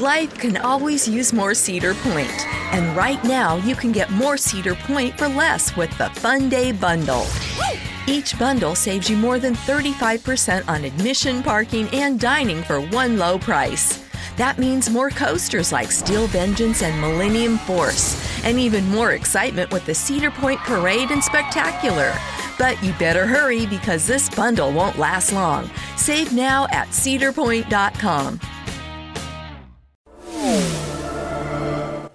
Life can always use more Cedar Point, and right now you can get more Cedar Point for less with the Fun Day Bundle. Each bundle saves you more than 35% on admission, parking, and dining for one low price. That means more coasters like Steel Vengeance and Millennium Force, and even more excitement with the Cedar Point Parade and Spectacular. But you better hurry because this bundle won't last long. Save now at cedarpoint.com.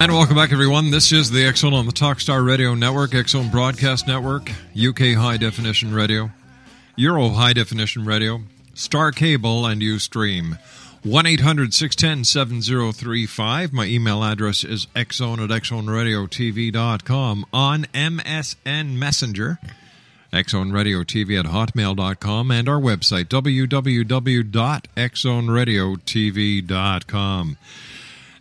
And welcome back, everyone. This is the Zone on the Talkstar Radio Network, Zone Broadcast Network, UK High Definition Radio, Euro High Definition Radio, Star Cable, and Ustream. 1 800 610 7035. My email address is xzone at xzoneradiotv.com. On MSN Messenger, xzoneradiotv at hotmail.com, and our website, www.xzoneradiotv.com.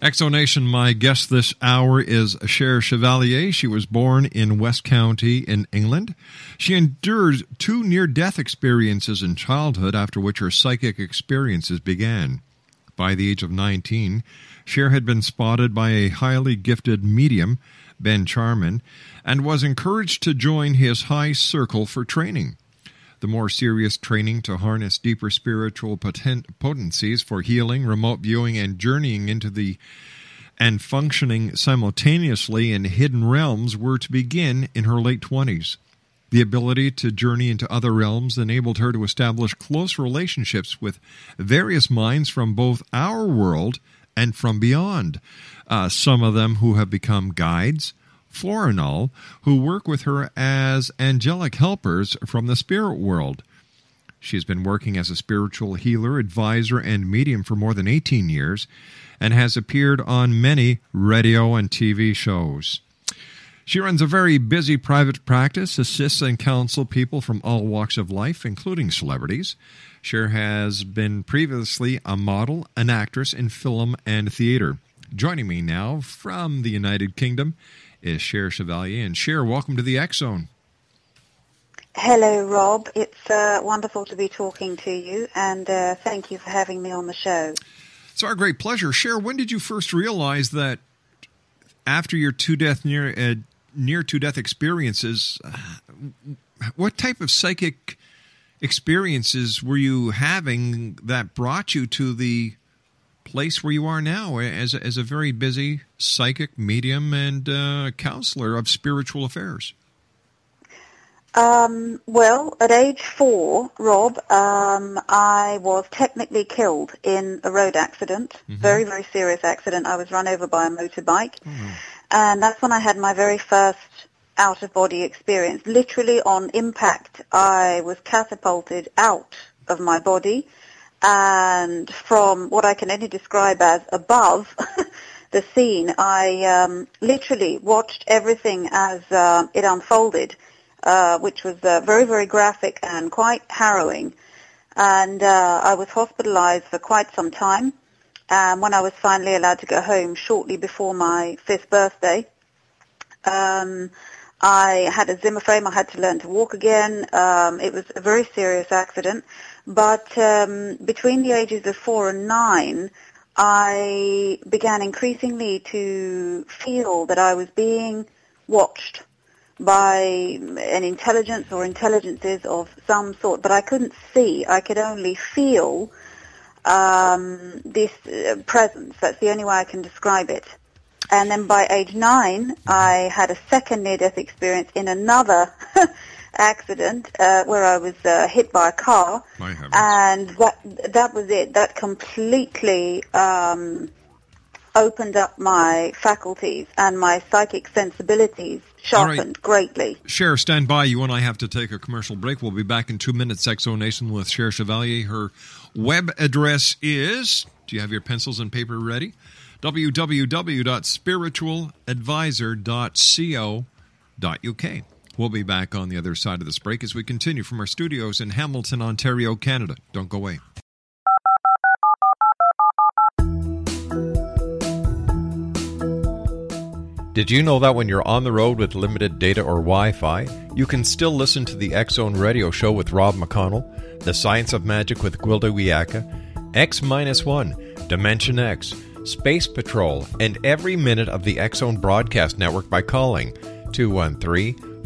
Exonation, my guest this hour is Cher Chevalier. She was born in West Country in England. She endured two near death experiences in childhood, after which her psychic experiences began. By the age of 19, Cher had been spotted by a highly gifted medium, Ben Charman, and was encouraged to join his high circle for training. The more serious training to harness deeper spiritual poten- potencies for healing, remote viewing, and journeying into the and functioning simultaneously in hidden realms were to begin in her late 20s. The ability to journey into other realms enabled her to establish close relationships with various minds from both our world and from beyond. Uh, some of them who have become guides, Florinal, who work with her as angelic helpers from the spirit world. She's been working as a spiritual healer, advisor, and medium for more than 18 years and has appeared on many radio and TV shows. She runs a very busy private practice, assists and counsels people from all walks of life, including celebrities. Cher has been previously a model, an actress in film and theater. Joining me now from the United Kingdom is Cher Chevalier. And Cher, welcome to the X Zone. Hello, Rob. It's uh, wonderful to be talking to you, and uh, thank you for having me on the show. It's our great pleasure. Cher, when did you first realize that after your two death near uh, near to death experiences, uh, what type of psychic experiences were you having that brought you to the place where you are now as a, as a very busy psychic medium and uh, counselor of spiritual affairs? Um, well, at age four, Rob, um, I was technically killed in a road accident. Mm-hmm. Very, very serious accident. I was run over by a motorbike. Mm-hmm. And that's when I had my very first out-of-body experience. Literally on impact, I was catapulted out of my body and from what I can only describe as above the scene, I um, literally watched everything as uh, it unfolded, uh, which was uh, very, very graphic and quite harrowing. And uh, I was hospitalized for quite some time. And when I was finally allowed to go home shortly before my fifth birthday, um, I had a Zimmer frame. I had to learn to walk again. Um, it was a very serious accident. But um, between the ages of four and nine, I began increasingly to feel that I was being watched by an intelligence or intelligences of some sort, but I couldn't see. I could only feel um, this uh, presence. That's the only way I can describe it. And then by age nine, I had a second near-death experience in another accident uh, where I was uh, hit by a car, and that that was it. That completely um, opened up my faculties and my psychic sensibilities All right. sharpened greatly. Cher, stand by. You and I have to take a commercial break. We'll be back in two minutes. Exo Nation with Cher Chevalier. Her web address is. Do you have your pencils and paper ready? www.spiritualadviser.co.uk. We'll be back on the other side of this break as we continue from our studios in Hamilton, Ontario, Canada. Don't go away. Did you know that when you're on the road with limited data or Wi Fi, you can still listen to the Zone radio show with Rob McConnell, The Science of Magic with Gwilda Wiyaka, X 1, Dimension X, Space Patrol, and every minute of the Zone broadcast network by calling 213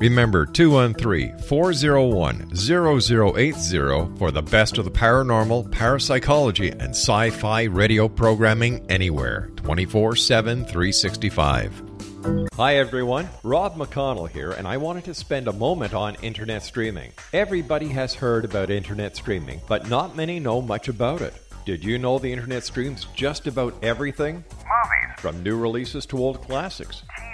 Remember 213 401 0080 for the best of the paranormal, parapsychology, and sci fi radio programming anywhere 24 7 365. Hi everyone, Rob McConnell here, and I wanted to spend a moment on internet streaming. Everybody has heard about internet streaming, but not many know much about it. Did you know the internet streams just about everything? Movies, From new releases to old classics. TV shows,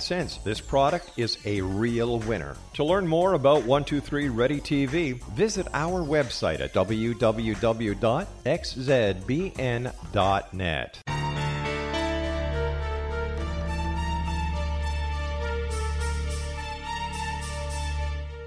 this product is a real winner. To learn more about 123 Ready TV, visit our website at www.xzbn.net.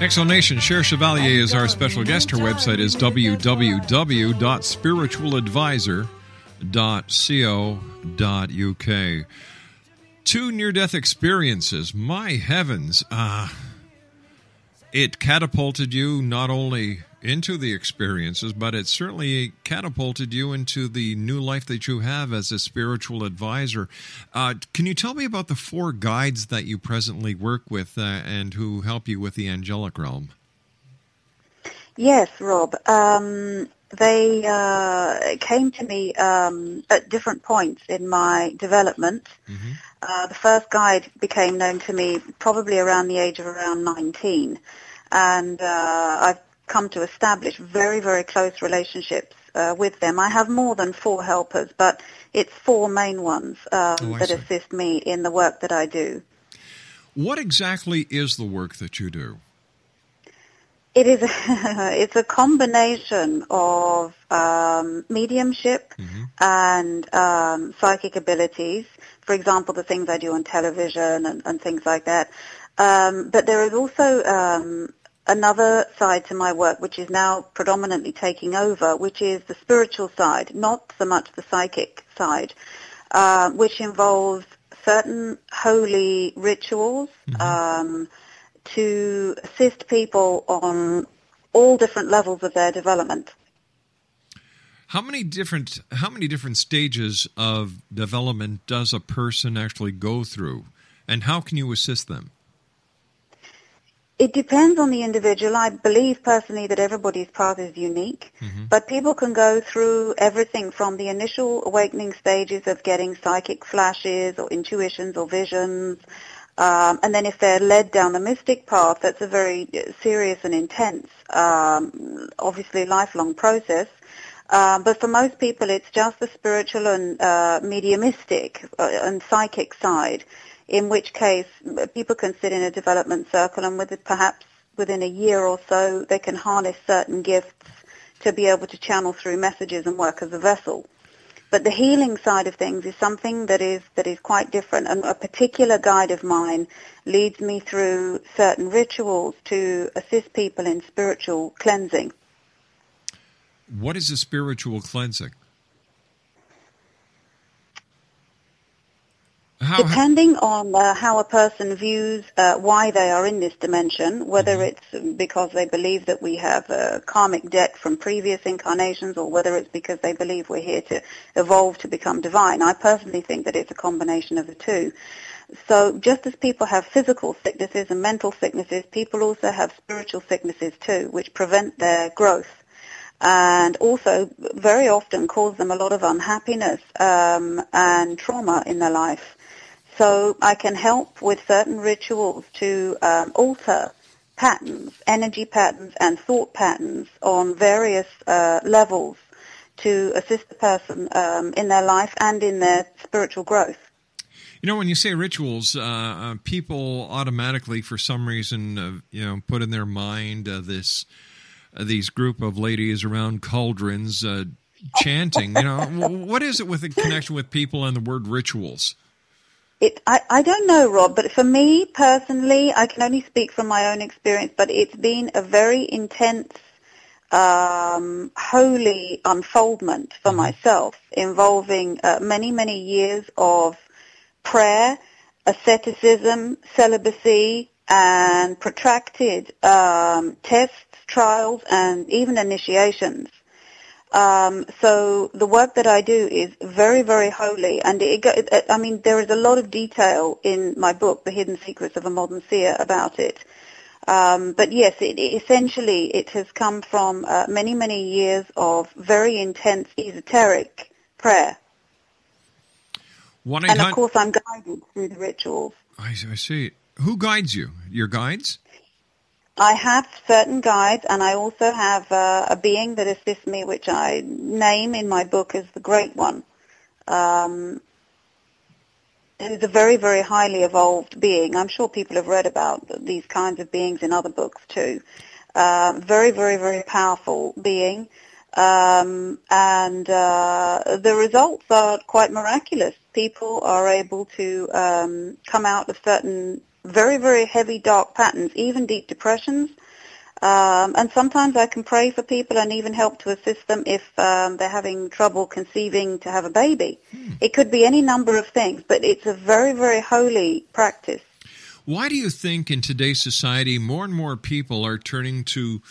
Exonation, Cher Chevalier is our special guest. Her website is www.spiritualadviser.co.uk. Two near death experiences. My heavens. Uh, it catapulted you not only into the experiences, but it certainly catapulted you into the new life that you have as a spiritual advisor. Uh, can you tell me about the four guides that you presently work with uh, and who help you with the angelic realm? Yes, Rob. Um, they uh, came to me um, at different points in my development. Uh, the first guide became known to me probably around the age of around 19, and uh, I've come to establish very, very close relationships uh, with them. I have more than four helpers, but it's four main ones um, Oh, that see. assist me in the work that I do. What exactly is the work that you do? It is. it's a combination of um, mediumship and um, psychic abilities. For example, the things I do on television and, and things like that. Um, but there is also um, another side to my work, which is now predominantly taking over, which is the spiritual side, not so much the psychic side. uh, which involves certain holy rituals um, to assist people on all different levels of their development. How many different how many different stages of development does a person actually go through, and how can you assist them? It depends on the individual. I believe personally that everybody's path is unique, but people can go through everything from the initial awakening stages of getting psychic flashes or intuitions or visions, um, and then if they're led down the mystic path, that's a very uh, serious and intense, um, obviously lifelong process. Um, but for most people, it's just the spiritual and uh, mediumistic uh, and psychic side, in which case people can sit in a development circle and with perhaps within a year or so, they can harness certain gifts to be able to channel through messages and work as a vessel. But the healing side of things is something that is that is quite different. And a particular guide of mine leads me through certain rituals to assist people in spiritual cleansing. What is a spiritual cleansing? How, Depending on uh, how a person views uh, why they are in this dimension, whether it's because they believe that we have a karmic debt from previous incarnations or whether it's because they believe we're here to evolve to become divine, I personally think that it's a combination of the two. So just as people have physical sicknesses and mental sicknesses, people also have spiritual sicknesses too, which prevent their growth and also very often cause them a lot of unhappiness um, and trauma in their life. So I can help with certain rituals to um, alter patterns, energy patterns and thought patterns on various uh, levels to assist the person um, in their life and in their spiritual growth. You know, when you say rituals, uh, uh, people automatically, for some reason, uh, you know, put in their mind uh, this uh, these group of ladies around cauldrons chanting. You know, what is it with the connection with people and the word rituals? It, I, I don't know, Rob, but for me personally, I can only speak from my own experience, but it's been a very intense, um, holy unfoldment for myself involving uh, many, many years of prayer, asceticism, celibacy, and protracted um, tests, trials, and even initiations. Um, so the work that I do is very, very holy, and it, it, I mean there is a lot of detail in my book, The Hidden Secrets of a Modern Seer, about it. Um, but yes, it, essentially it has come from uh, many, many years of very intense esoteric prayer, and of course I'm guided through the rituals. I I see. Who guides you? Your guides? I have certain guides, and I also have uh, a being that assists me, which I name in my book as the Great One. Um, who's a very, very highly evolved being. I'm sure people have read about these kinds of beings in other books too. Uh, very, very, very powerful being. Um, and uh, the results are quite miraculous. People are able to um, come out of certain very, very heavy dark patterns, even deep depressions. Um, and sometimes I can pray for people and even help to assist them if um, they're having trouble conceiving to have a baby. It could be any number of things, but it's a very, very holy practice. Why do you think in today's society more and more people are turning to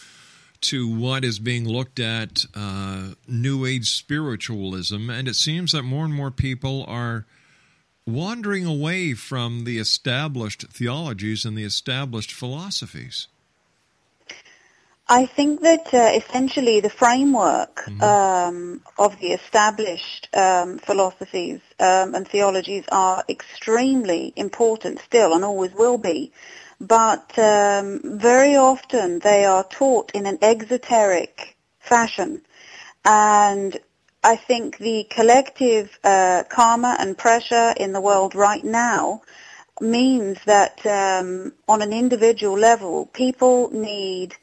to what is being looked at uh, New Age spiritualism, and it seems that more and more people are wandering away from the established theologies and the established philosophies. I think that uh, essentially the framework um, of the established um, philosophies um, and theologies are extremely important still and always will be. But um, very often they are taught in an exoteric fashion. And I think the collective uh, karma and pressure in the world right now means that um, on an individual level, people need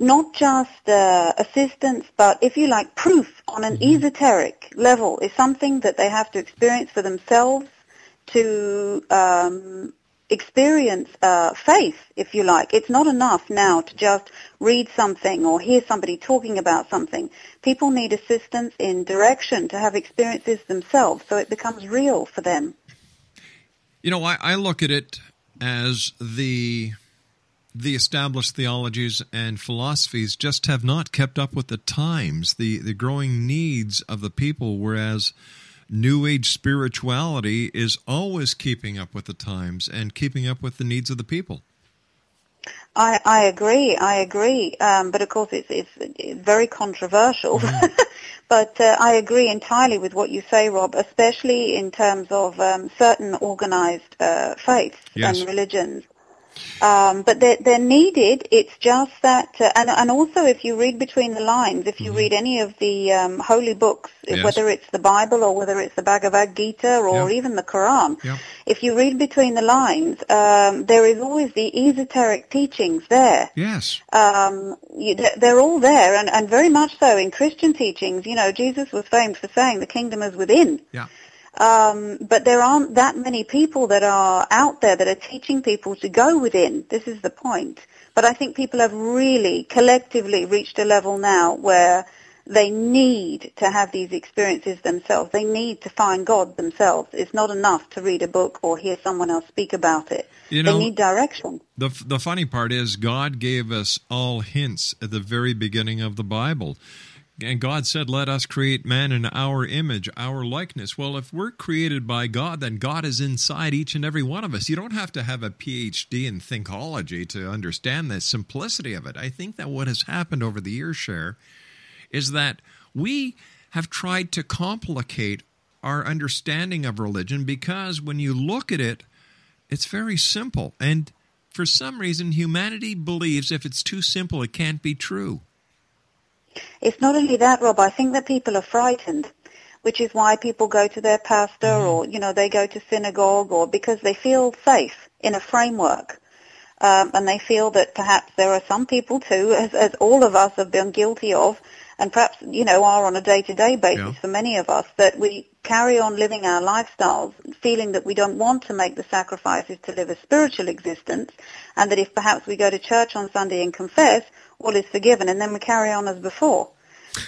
not just uh, assistance, but if you like, proof on an esoteric level is something that they have to experience for themselves to um, experience uh, faith, if you like. It's not enough now to just read something or hear somebody talking about something. People need assistance in direction to have experiences themselves so it becomes real for them. You know, I, I look at it as the the established theologies and philosophies just have not kept up with the times, the, the growing needs of the people, whereas New Age spirituality is always keeping up with the times and keeping up with the needs of the people. I, I agree. I agree. Um, but of course, it's, it's very controversial. Mm. but uh, I agree entirely with what you say, Rob, especially in terms of um, certain organized uh, faiths yes. and religions. Um, but they're, they're needed. It's just that, uh, and, and also if you read between the lines, if you mm-hmm. read any of the um, holy books, yes. whether it's the Bible or whether it's the Bhagavad Gita or even the Quran, if you read between the lines, um, there is always the esoteric teachings there. Yes. Um, you, they're all there, and, and very much so in Christian teachings. You know, Jesus was famed for saying the kingdom is within. Yeah. Um, but there aren't that many people that are out there that are teaching people to go within. This is the point. But I think people have really collectively reached a level now where they need to have these experiences themselves. They need to find God themselves. It's not enough to read a book or hear someone else speak about it. You know, they need direction. The, the funny part is God gave us all hints at the very beginning of the Bible. And God said, Let us create man in our image, our likeness. Well, if we're created by God, then God is inside each and every one of us. You don't have to have a PhD in thinkology to understand the simplicity of it. I think that what has happened over the years, Cher, is that we have tried to complicate our understanding of religion because when you look at it, it's very simple. And for some reason, humanity believes if it's too simple, it can't be true. It's not only that, Rob. I think that people are frightened, which is why people go to their pastor mm-hmm. or, you know, they go to synagogue or because they feel safe in a framework. Um, and they feel that perhaps there are some people too, as, as all of us have been guilty of, and perhaps, you know, are on a day-to-day basis yeah. for many of us, that we carry on living our lifestyles feeling that we don't want to make the sacrifices to live a spiritual existence, and that if perhaps we go to church on Sunday and confess, all is forgiven, and then we carry on as before.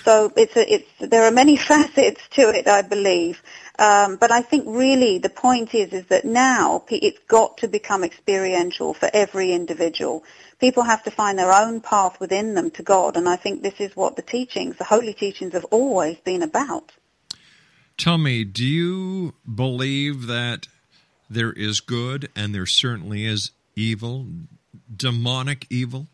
So it's a, it's there are many facets to it, I believe. Um, but I think really the point is is that now it's got to become experiential for every individual. People have to find their own path within them to God, and I think this is what the teachings, the holy teachings, have always been about. Tell me, do you believe that there is good and there certainly is evil, demonic evil?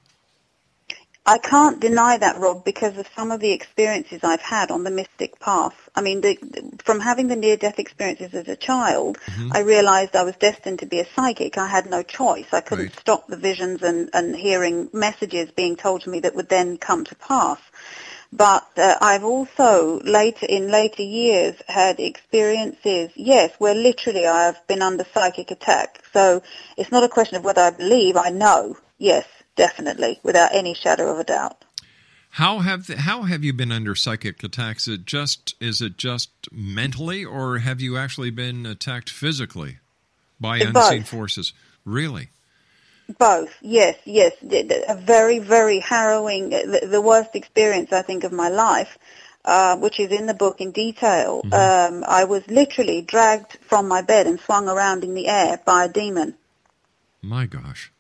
I can't deny that, Rob, because of some of the experiences I've had on the mystic path. I mean, the, from having the near-death experiences as a child, mm-hmm. I realized I was destined to be a psychic. I had no choice. I couldn't right. stop the visions and, and hearing messages being told to me that would then come to pass. But uh, I've also later in later years had experiences, yes, where literally I've been under psychic attack. So it's not a question of whether I believe, I know, yes definitely, without any shadow of a doubt. How have how have you been under psychic attacks? Is it just is it just mentally, or have you actually been attacked physically by unseen Both. forces? Really? Both. Yes, yes. A very very harrowing, the, the worst experience I think of my life. Uh, which is in the book in detail. Mm-hmm. Um, I was literally dragged from my bed and swung around in the air by a demon. My gosh.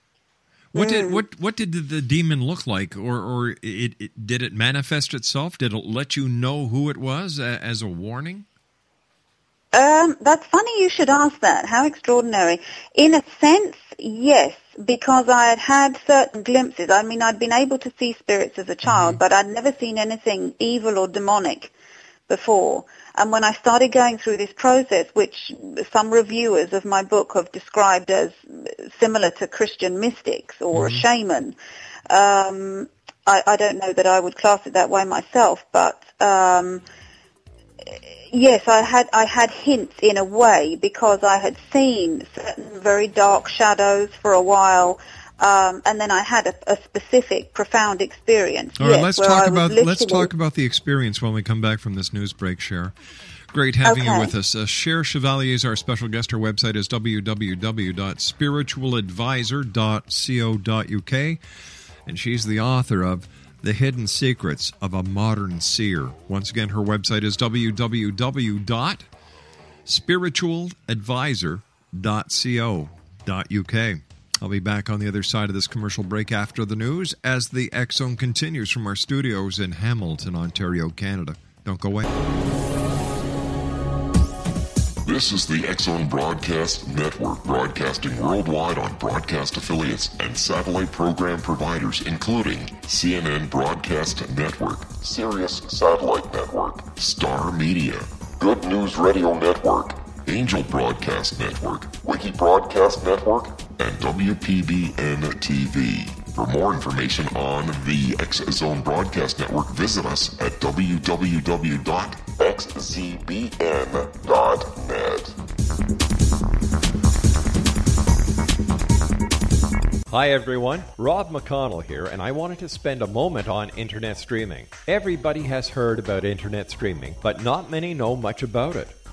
What did mm. what what did the demon look like, or or it, it, did it manifest itself? Did it let you know who it was uh, as a warning? Um, that's funny you should ask that. How extraordinary. In a sense, yes, because I had had certain glimpses. I mean, I'd been able to see spirits as a child, mm-hmm. but I'd never seen anything evil or demonic before. And when I started going through this process, which some reviewers of my book have described as similar to Christian mystics or mm-hmm. a shaman, um, I, I, don't know that I would class it that way myself, but um, yes, I had I had hints in a way because I had seen certain very dark shadows for a while. Um, and then I had a, a, specific, profound experience. All right, yes, let's talk about let's talk about the experience when we come back from this news break. Cher, great having Okay. you with us. Uh, Cher Chevalier is our special guest. Her website is www.spiritualadviser.co.uk, and she's the author of The Hidden Secrets of a Modern Seer. Once again, her website is www.spiritualadviser.co.uk. I'll be back on the other side of this commercial break after the news as the X Zone continues from our studios in Hamilton, Ontario, Canada. Don't go away. This is the X Zone Broadcast Network, broadcasting worldwide on broadcast affiliates and satellite program providers, including CNN Broadcast Network, Sirius Satellite Network, Star Media, Good News Radio Network, Angel Broadcast Network, Wiki Broadcast Network, and WPBN TV. For more information on the X Zone Broadcast Network, visit us at www.xzbn.net. Hi everyone, Rob McConnell here, and I wanted to spend a moment on internet streaming. Everybody has heard about internet streaming, but not many know much about it.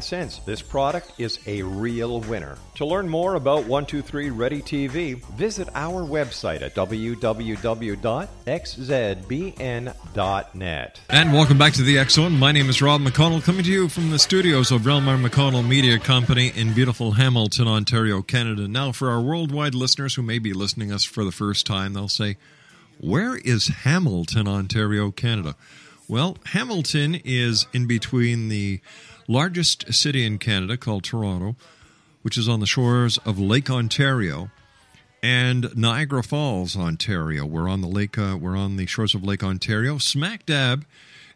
this product is a real winner. To learn more about 123 Ready TV, visit our website at www.xzbn.net. And welcome back to the Zone. My name is Rob McConnell, coming to you from the studios of Relmar McConnell Media Company in beautiful Hamilton, Ontario, Canada. Now, for our worldwide listeners who may be listening us for the first time, they'll say, Where is Hamilton, Ontario, Canada? Well, Hamilton is in between the largest city in Canada called Toronto, which is on the shores of Lake Ontario, and Niagara Falls, Ontario. We're on the lake. Uh, we're on the shores of Lake Ontario, smack dab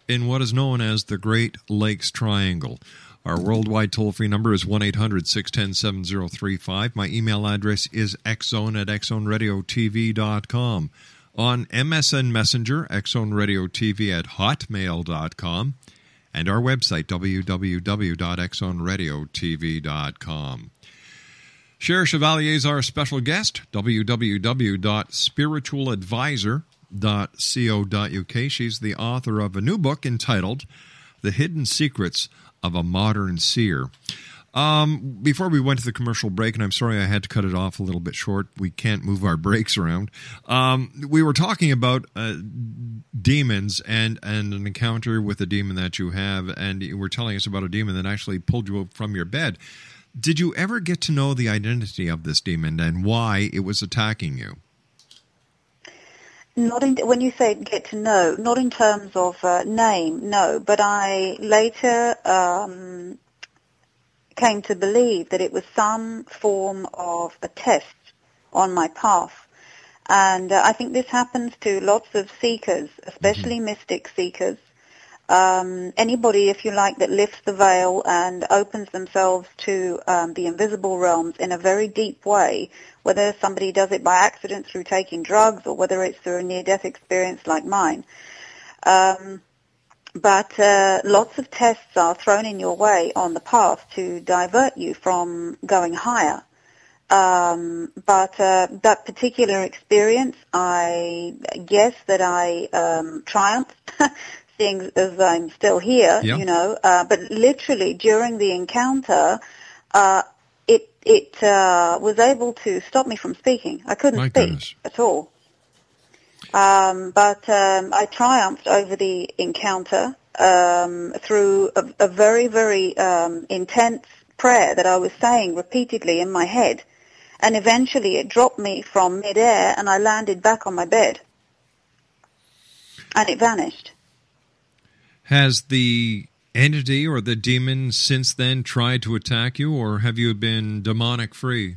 in what is known as the Great Lakes Triangle. Our worldwide toll free number is 1 800 610 7035. My email address is xzone at xzoneradiotv.com. On MSN Messenger, xzoneradiotv at hotmail.com. And our website, www.xzoneradiotv.com. Cher Chevalier is our special guest, www.spiritualadviser.co.uk. She's the author of a new book entitled The Hidden Secrets of a Modern Seer. Um, before we went to the commercial break, and I'm sorry I had to cut it off a little bit short, we can't move our breaks around. Um, we were talking about uh, demons and, and an encounter with a demon that you have, and you were telling us about a demon that actually pulled you up from your bed. Did you ever get to know the identity of this demon and why it was attacking you? Not in, when you say get to know, not in terms of uh, name, no. But I later um, came to believe that it was some form of a test on my path. And uh, I think this happens to lots of seekers, especially mystic seekers. Um, anybody, if you like, that lifts the veil and opens themselves to um, the invisible realms in a very deep way, whether somebody does it by accident through taking drugs or whether it's through a near-death experience like mine. Um, but uh, lots of tests are thrown in your way on the path to divert you from going higher. Um, but uh, that particular experience, I guess that I um, triumphed, seeing as I'm still here, Yeah. you know. Uh, but literally during the encounter, uh, it it uh, was able to stop me from speaking. I couldn't My speak goodness. at all. Um, but um, I triumphed over the encounter um, through a, a very, very um, intense prayer that I was saying repeatedly in my head. And eventually it dropped me from midair and I landed back on my bed. And it vanished. Has the entity or the demon since then tried to attack you, or have you been demonic free?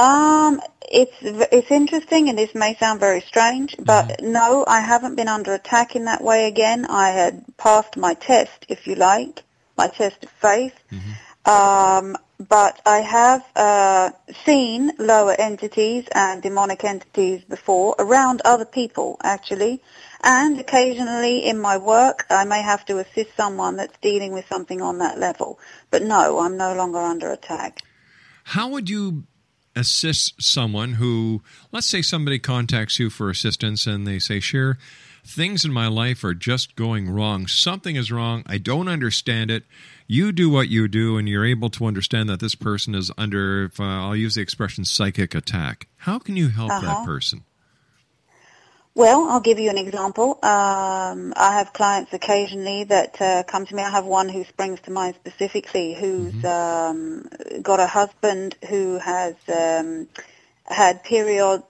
Um, it's it's interesting, and this may sound very strange, but mm-hmm. no, I haven't been under attack in that way again. I had passed my test, if you like, my test of faith. Mm-hmm. Um, but I have uh, seen lower entities and demonic entities before around other people, actually. And occasionally in my work, I may have to assist someone that's dealing with something on that level. But no, I'm no longer under attack. How would you assist someone who, let's say somebody contacts you for assistance and they say, Sure, things in my life are just going wrong. Something is wrong. I don't understand it. You do what you do, and you're able to understand that this person is under, if, uh, I'll use the expression, psychic attack. How can you help uh-huh. that person? Well, I'll give you an example. Um, I have clients occasionally that uh, come to me. I have one who springs to mind specifically, who's mm-hmm. um, got a husband who has um, had period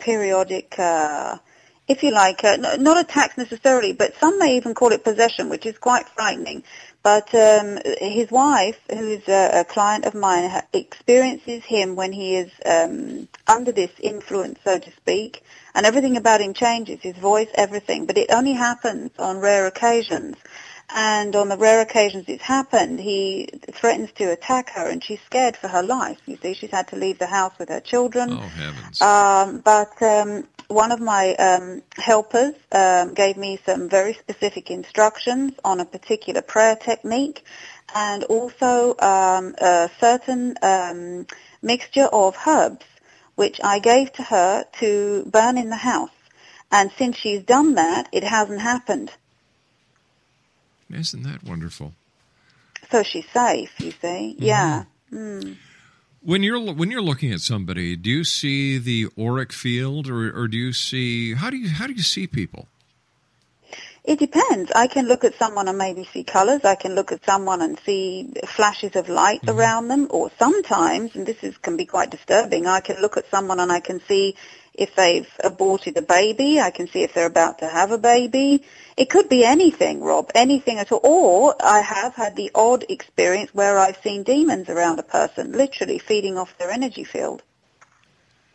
periodic, uh, if you like, uh, not attacks necessarily, but some may even call it possession, which is quite frightening. But um, his wife, who is a, a client of mine, ha- experiences him when he is um, under this influence, so to speak and everything about him changes, his voice, everything, but it only happens on rare occasions. And on the rare occasions it's happened, he threatens to attack her, and she's scared for her life. You see, she's had to leave the house with her children. Oh heavens! Um, but um, one of my um, helpers um, gave me some very specific instructions on a particular prayer technique, and also um, a certain um, mixture of herbs which I gave to her to burn in the house. And since she's done that, it hasn't happened. Isn't that wonderful? So she's safe, you see. Mm-hmm. Yeah. Mm. When you're when you're looking at somebody, do you see the auric field, or, or do you see how do you how do you see people? It depends. I can look at someone and maybe see colors. I can look at someone and see flashes of light mm-hmm. around them. Or sometimes, and this is, can be quite disturbing, I can look at someone and I can see if they've aborted a baby. I can see if they're about to have a baby. It could be anything, Rob, anything at all. Or I have had the odd experience where I've seen demons around a person, literally feeding off their energy field.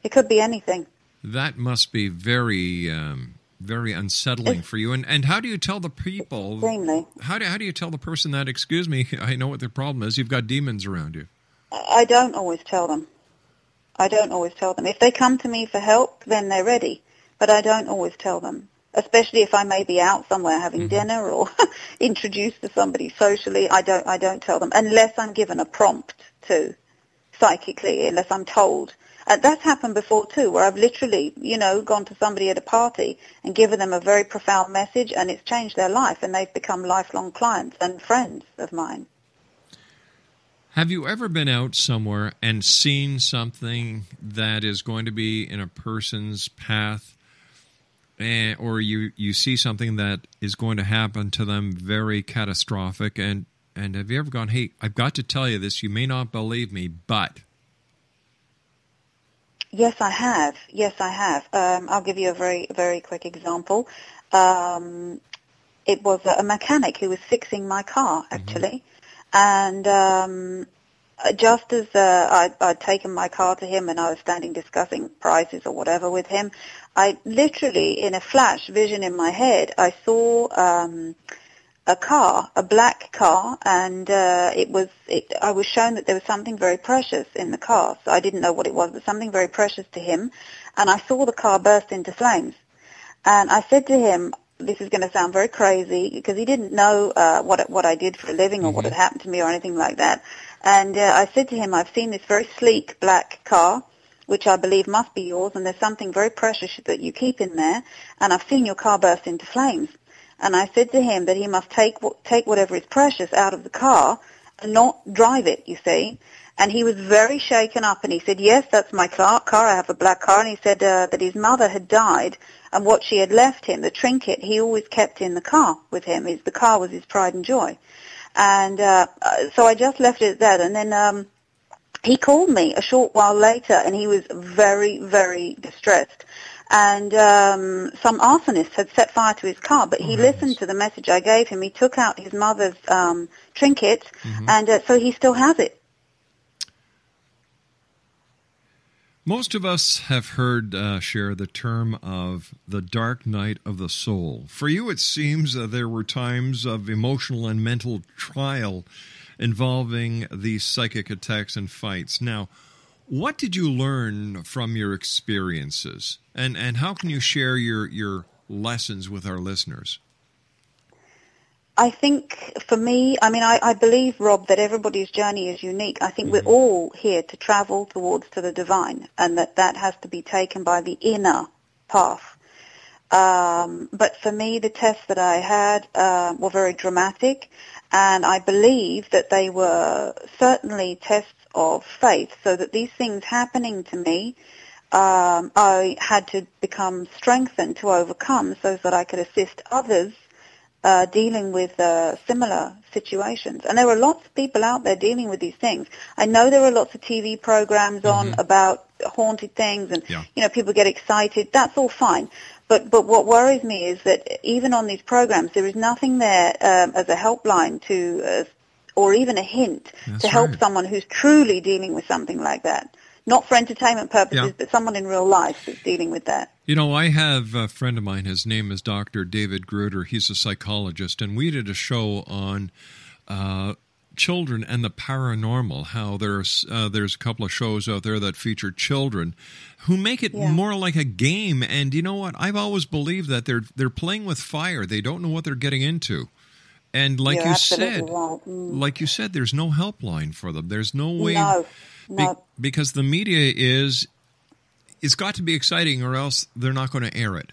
It could be anything. That must be very um, very unsettling for you. And and how do you tell the people? Extremely. How do how do you tell the person that? Excuse me, I know what their problem is. You've got demons around you. I don't always tell them. I don't always tell them. If they come to me for help, then they're ready. But I don't always tell them, especially if I may be out somewhere having mm-hmm. dinner or introduced to somebody socially. I don't. I don't tell them unless I'm given a prompt to psychically, unless I'm told uh, that's happened before too, where I've literally, you know, gone to somebody at a party and given them a very profound message, and it's changed their life, and they've become lifelong clients and friends of mine. Have you ever been out somewhere and seen something that is going to be in a person's path, eh, or you you see something that is going to happen to them very catastrophic, and and have you ever gone, hey, I've got to tell you this. You may not believe me, but Yes, I have. Yes, I have. Um, I'll give you a very, very quick example. Um, it was a mechanic who was fixing my car, mm-hmm. actually. Mm-hmm. And um, just as uh, I'd, I'd taken my car to him and I was standing discussing prices or whatever with him, I literally, in a flash vision in my head, I saw um, a car, a black car, and uh, it was. It, I was shown that there was something very precious in the car. So I didn't know what it was, but something very precious to him. And I saw the car burst into flames. And I said to him, "This is going to sound very crazy," because he didn't know uh, what what I did for a living or mm-hmm. what had happened to me or anything like that. And uh, I said to him, "I've seen this very sleek black car." which I believe must be yours, and there's something very precious that you keep in there, and I've seen your car burst into flames. And I said to him that he must take take whatever is precious out of the car and not drive it, you see. And he was very shaken up and he said, yes, that's my car. I have a black car. And he said uh, that his mother had died and what she had left him, the trinket, he always kept in the car with him. His, the car was his pride and joy. And uh, so I just left it that. And then um, he called me a short while later and he was very, very distressed and um, some arsonist had set fire to his car. But he oh, listened to the message I gave him. He took out his mother's um, trinket, mm-hmm. and uh, so he still has it. Most of us have heard uh, Cher the term of the dark night of the soul. For you, it seems uh, there were times of emotional and mental trial involving these psychic attacks and fights. Now, what did you learn from your experiences, and and how can you share your your lessons with our listeners? I think for me, I mean, I, I believe, Rob, that everybody's journey is unique. I think mm-hmm. we're all here to travel towards to the divine, and that that has to be taken by the inner path. Um, but for me, the tests that I had uh, were very dramatic, and I believe that they were certainly tests of faith, so that these things happening to me, um, I had to become strengthened to overcome so that I could assist others uh, dealing with uh, similar situations. And there are lots of people out there dealing with these things. I know there are lots of TV programs on mm-hmm. about haunted things and, yeah. you know, people get excited. That's all fine. But, but what worries me is that even on these programs, there is nothing there um, as a helpline to, uh, or even a hint That's to help right. someone who's truly dealing with something like that not for entertainment purposes, yeah. but someone in real life that's dealing with that. You know, I have a friend of mine. His name is Dr. David Gruder. He's a psychologist, and we did a show on uh, children and the paranormal. How there's uh, there's a couple of shows out there that feature children who make it yeah. more like a game. And you know what? I've always believed that they're they're playing with fire. They don't know what they're getting into. And like You're you said, right. mm. like you said, there's no helpline for them. There's no way. No be- because the media is it's got to be exciting or else they're not going to air it.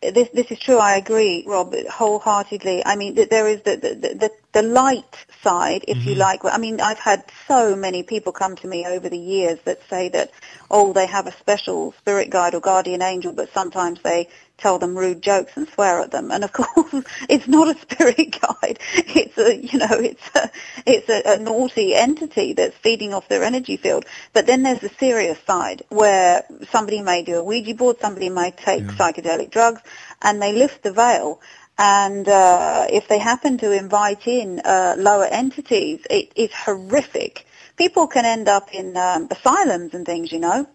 This this is true. I agree, Rob, wholeheartedly. I mean, there is the the the, the light side, if mm-hmm. you like. I mean, I've had so many people come to me over the years that say that, oh, they have a special spirit guide or guardian angel, but sometimes they tell them rude jokes and swear at them. And of course, it's not a spirit guide. It's a, you know, it's a, it's a, a naughty entity that's feeding off their energy field. But then there's the serious side where somebody may do a Ouija board, somebody may take yeah. psychedelic drugs, and they lift the veil. And uh, if they happen to invite in uh, lower entities, it is horrific. People can end up in um, asylums and things, you know.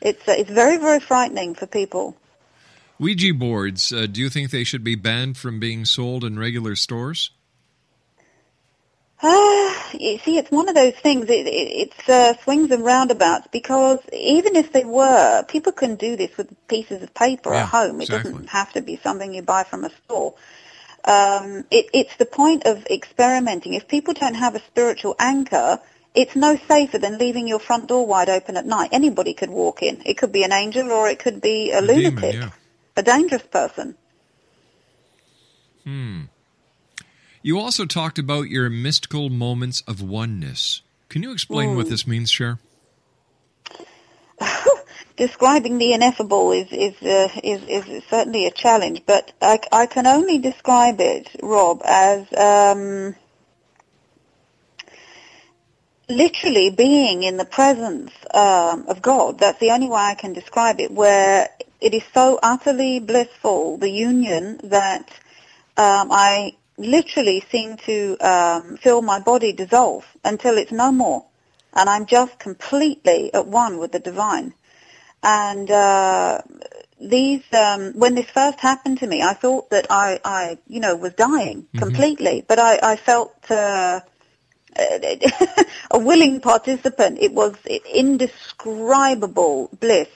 It's uh, it's very very frightening for people. Ouija boards, uh, do you think they should be banned from being sold in regular stores? Uh, you see, it's one of those things. It, it, it's uh, swings and roundabouts because even if they were, people can do this with pieces of paper yeah, at home. It exactly. doesn't have to be something you buy from a store. Um, it, it's the point of experimenting. If people don't have a spiritual anchor, it's no safer than leaving your front door wide open at night. Anybody could walk in. It could be an angel or it could be a, a lunatic. Demon, yeah a dangerous person. Hmm. You also talked about your mystical moments of oneness. Can you explain mm. what hmm. this means, Cher? Describing the ineffable is is, uh, is is certainly a challenge, but I, I can only describe it, Rob, as um, literally being in the presence um, of God. That's the only way I can describe it. Where it is so utterly blissful, the union, that um, I literally seem to um, feel my body dissolve until it's no more. And I'm just completely at one with the divine. And uh, these, um, when this first happened to me, I thought that I, I you know, was dying mm-hmm. completely. But I, I felt uh, a willing participant. It was indescribable bliss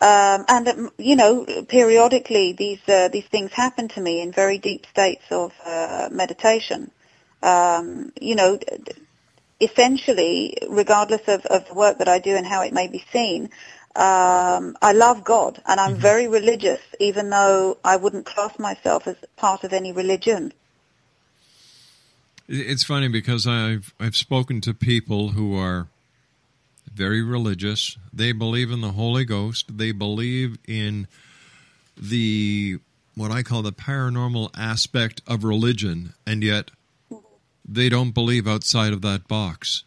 um, and um, you know, periodically these uh, these things happen to me in very deep states of uh, meditation. Um, you know, essentially, regardless of, of the work that I do and how it may be seen, um, I love God and I'm mm-hmm. very religious, even though I wouldn't class myself as part of any religion. It's funny because I've I've spoken to people who are very religious. They believe in the Holy Ghost. They believe in the what I call the paranormal aspect of religion, and yet they don't believe outside of that box.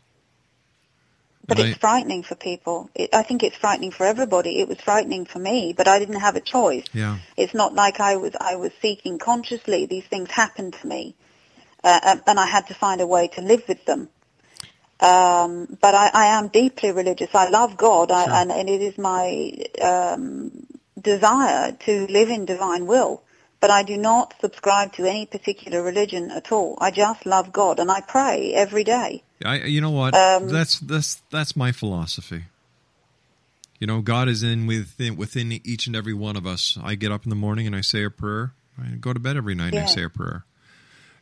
But and it's I, frightening for people. It, I think it's frightening for everybody. It was frightening for me, but I didn't have a choice. Yeah. It's not like I was I was seeking consciously. These things happened to me, uh, and I had to find a way to live with them. Um, but I, I am deeply religious. I love God, I, and, and it is my um, desire to live in divine will. But I do not subscribe to any particular religion at all. I just love God, and I pray every day. I, you know what? Um, that's that's that's my philosophy. You know, God is in within within each and every one of us. I get up in the morning and I say a prayer. I go to bed every night and I say a prayer.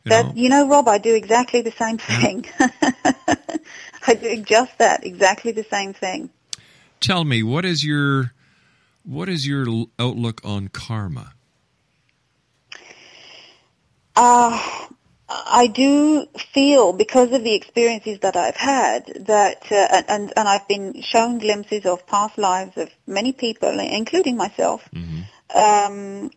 You That know, you know, Rob, I do exactly the same thing. I do just that, exactly the same thing. tell me what is your what is your outlook on karma? Uh, I do feel, because of the experiences that I've had, that uh, and and I've been shown glimpses of past lives of many people, including myself. Um,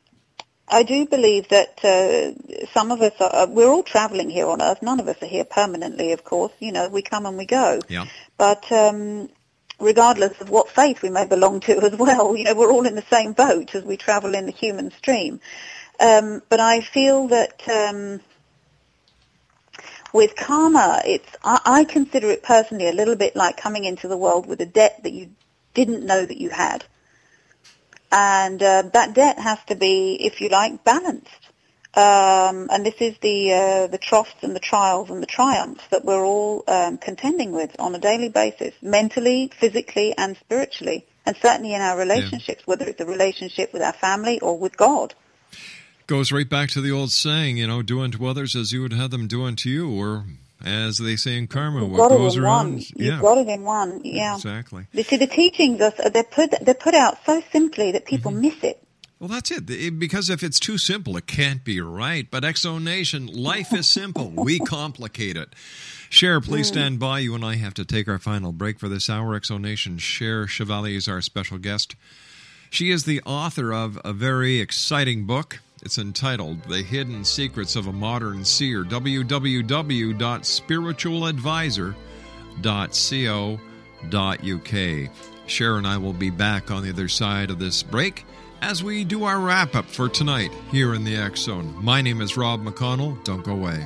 I do believe that uh, some of us are. We're all traveling here on Earth. None of us are here permanently, of course. You know, we come and we go. Yeah. But um, regardless of what faith we may belong to as well, you know, we're all in the same boat as we travel in the human stream. Um, but I feel that um, with karma, it's I, I consider it personally a little bit like coming into the world with a debt that you didn't know that you had, and uh, that debt has to be, if you like, balanced. Um, and this is the uh, the troughs and the trials and the triumphs that we're all um, contending with on a daily basis, mentally, physically, and spiritually, and certainly in our relationships, whether it's a relationship with our family or with God. Goes right back to the old saying, you know, do unto others as you would have them do unto you, or as they say in karma, You've what goes around. one. You've yeah, got it in one. Yeah. exactly. You see, the teachings are they're put they're put out so simply that people Mm-hmm. miss it. Well, that's it. It- Because if it's too simple, it can't be right. But Exo Nation, life is simple. we complicate it. Cher, please stand by. You and I have to take our final break for this hour. Exo Nation, Cher Chevalier is our special guest. She is the author of a very exciting book. It's entitled The Hidden Secrets of a Modern Seer. www.spiritualadviser.co.uk. Cher and I will be back on the other side of this break as we do our wrap up for tonight here in the X Zone. My name is Rob McConnell. Don't go away.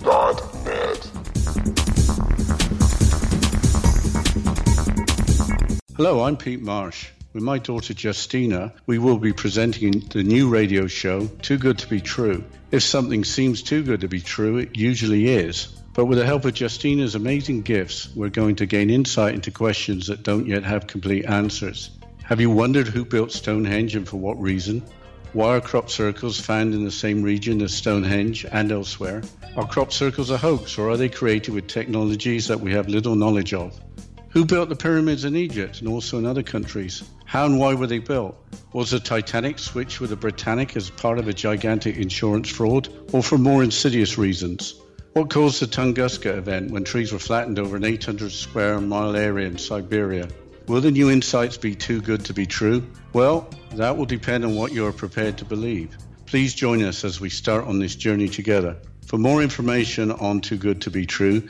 Hello, I'm Pete Marsh. With my daughter Justina, we will be presenting the new radio show, Too Good to Be True. If something seems too good to be true, it usually is. But with the help of Justina's amazing gifts, we're going to gain insight into questions that don't yet have complete answers. Have you wondered who built Stonehenge and for what reason? Why are crop circles found in the same region as Stonehenge and elsewhere? Are crop circles a hoax or are they created with technologies that we have little knowledge of? Who built the pyramids in Egypt and also in other countries? How and why were they built? Was the Titanic switched with the Britannic as part of a gigantic insurance fraud or for more insidious reasons? What caused the Tunguska event when trees were flattened over an 800 square mile area in Siberia? Will the new insights be too good to be true? Well, that will depend on what you are prepared to believe. Please join us as we start on this journey together. For more information on Too Good to Be True,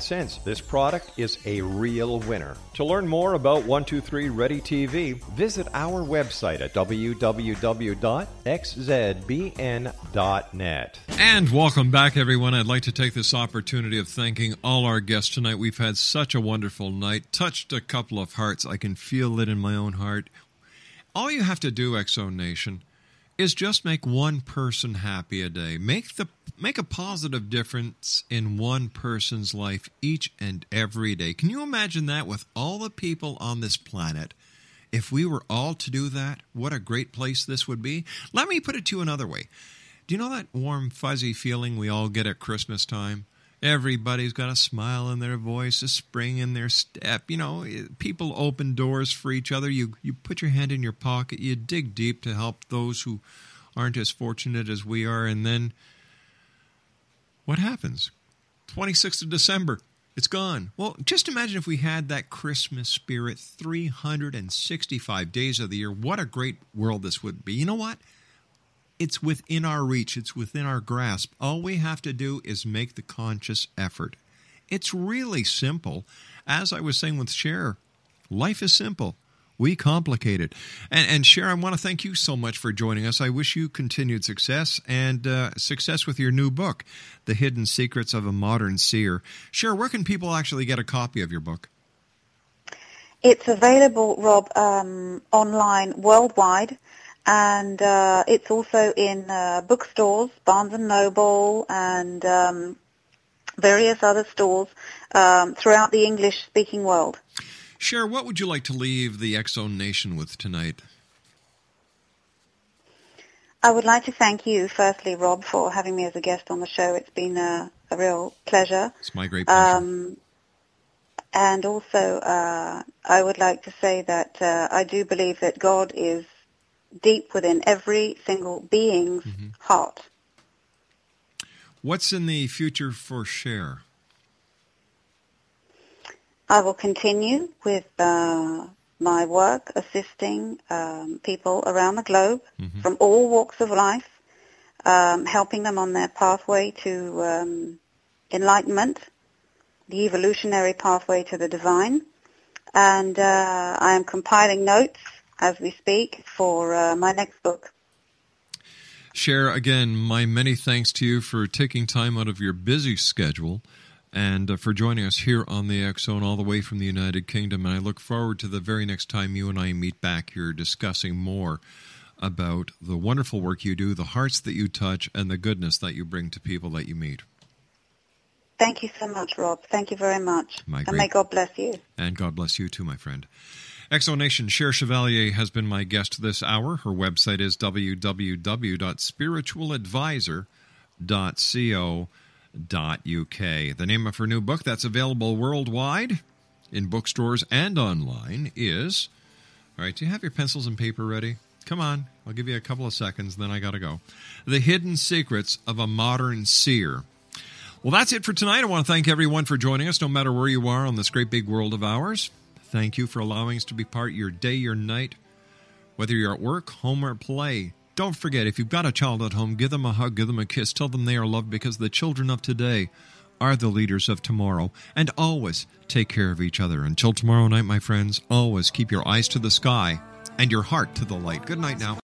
this product is a real winner. To learn more about 123 Ready TV, visit our website at www.xzbn.net. And welcome back, everyone. I'd like to take this opportunity of thanking all our guests tonight. We've had such a wonderful night, touched a couple of hearts. I can feel it in my own heart. All you have to do, Exo Nation, is just make one person happy a day. Make the make a positive difference in one person's life each and every day. Can you imagine that with all the people on this planet? If we were all to do that, what a great place this would be. Let me put it to you another way. Do you know that warm, fuzzy feeling we all get at Christmas time? Everybody's got a smile in their voice, a spring in their step. You know, people open doors for each other. You you put your hand in your pocket. You dig deep to help those who aren't as fortunate as we are, and then what happens? Twenty sixth of December, it's gone. Well, just imagine if we had that Christmas spirit 365 days of the year. What a great world this would be. You know what? It's within our reach, it's within our grasp. All we have to do is make the conscious effort. It's really simple. As I was saying with Cher, life is simple. We complicate it. And, and Cher, I want to thank you so much for joining us. I wish you continued success and uh, success with your new book, The Hidden Secrets of a Modern Seer. Cher, where can people actually get a copy of your book? It's available, Rob, um, online worldwide and uh, it's also in uh, bookstores, Barnes and Noble, and um, various other stores um, throughout the English-speaking world. Cher, what would you like to leave the Zone Nation with tonight? I would like to thank you, firstly, Rob, for having me as a guest on the show. It's been a, a real pleasure. It's my great pleasure. Um, and also, uh, I would like to say that uh, I do believe that God is deep within every single being's mm-hmm. heart. What's in the future for Cher? I will continue with uh, my work assisting um, people around the globe mm-hmm. from all walks of life, um, helping them on their pathway to um, enlightenment, the evolutionary pathway to the divine. And uh, I am compiling notes as we speak for uh, my next book. Cher, again, my many thanks to you for taking time out of your busy schedule and uh, for joining us here on the X Zone all the way from the United Kingdom. And I look forward to the very next time you and I meet back here discussing more about the wonderful work you do, the hearts that you touch, and the goodness that you bring to people that you meet. Thank you so much, Rob. Thank you very much. My and great... may God bless you. And God bless you too, my friend. Exonation Cher Chevalier has been my guest this hour. Her website is www.spiritualadviser.co.uk. The name of her new book that's available worldwide in bookstores and online is. All right, do you have your pencils and paper ready? Come on, I'll give you a couple of seconds, then I gotta go. The Hidden Secrets of a Modern Seer. Well, that's it for tonight. I want to thank everyone for joining us, no matter where you are on this great big world of ours. Thank you for allowing us to be part of your day, your night, whether you're at work, home, or play. Don't forget, if you've got a child at home, give them a hug, give them a kiss, tell them they are loved because the children of today are the leaders of tomorrow. And always take care of each other. Until tomorrow night, my friends, always keep your eyes to the sky and your heart to the light. Good night now.